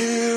kill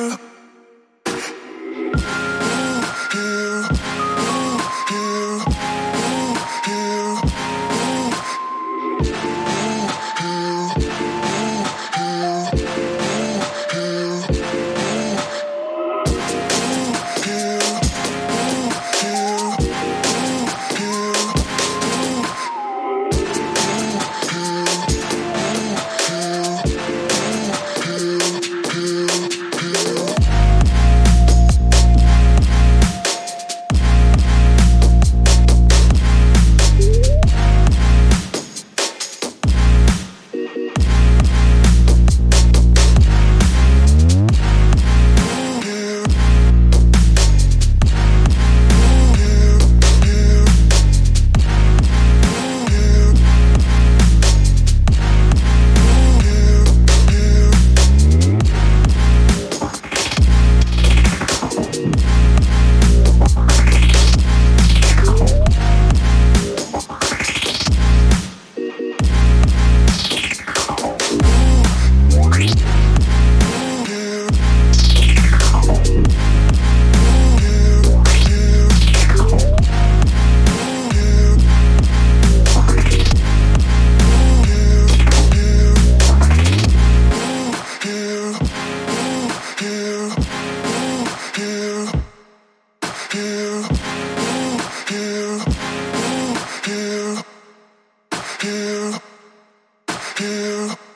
here.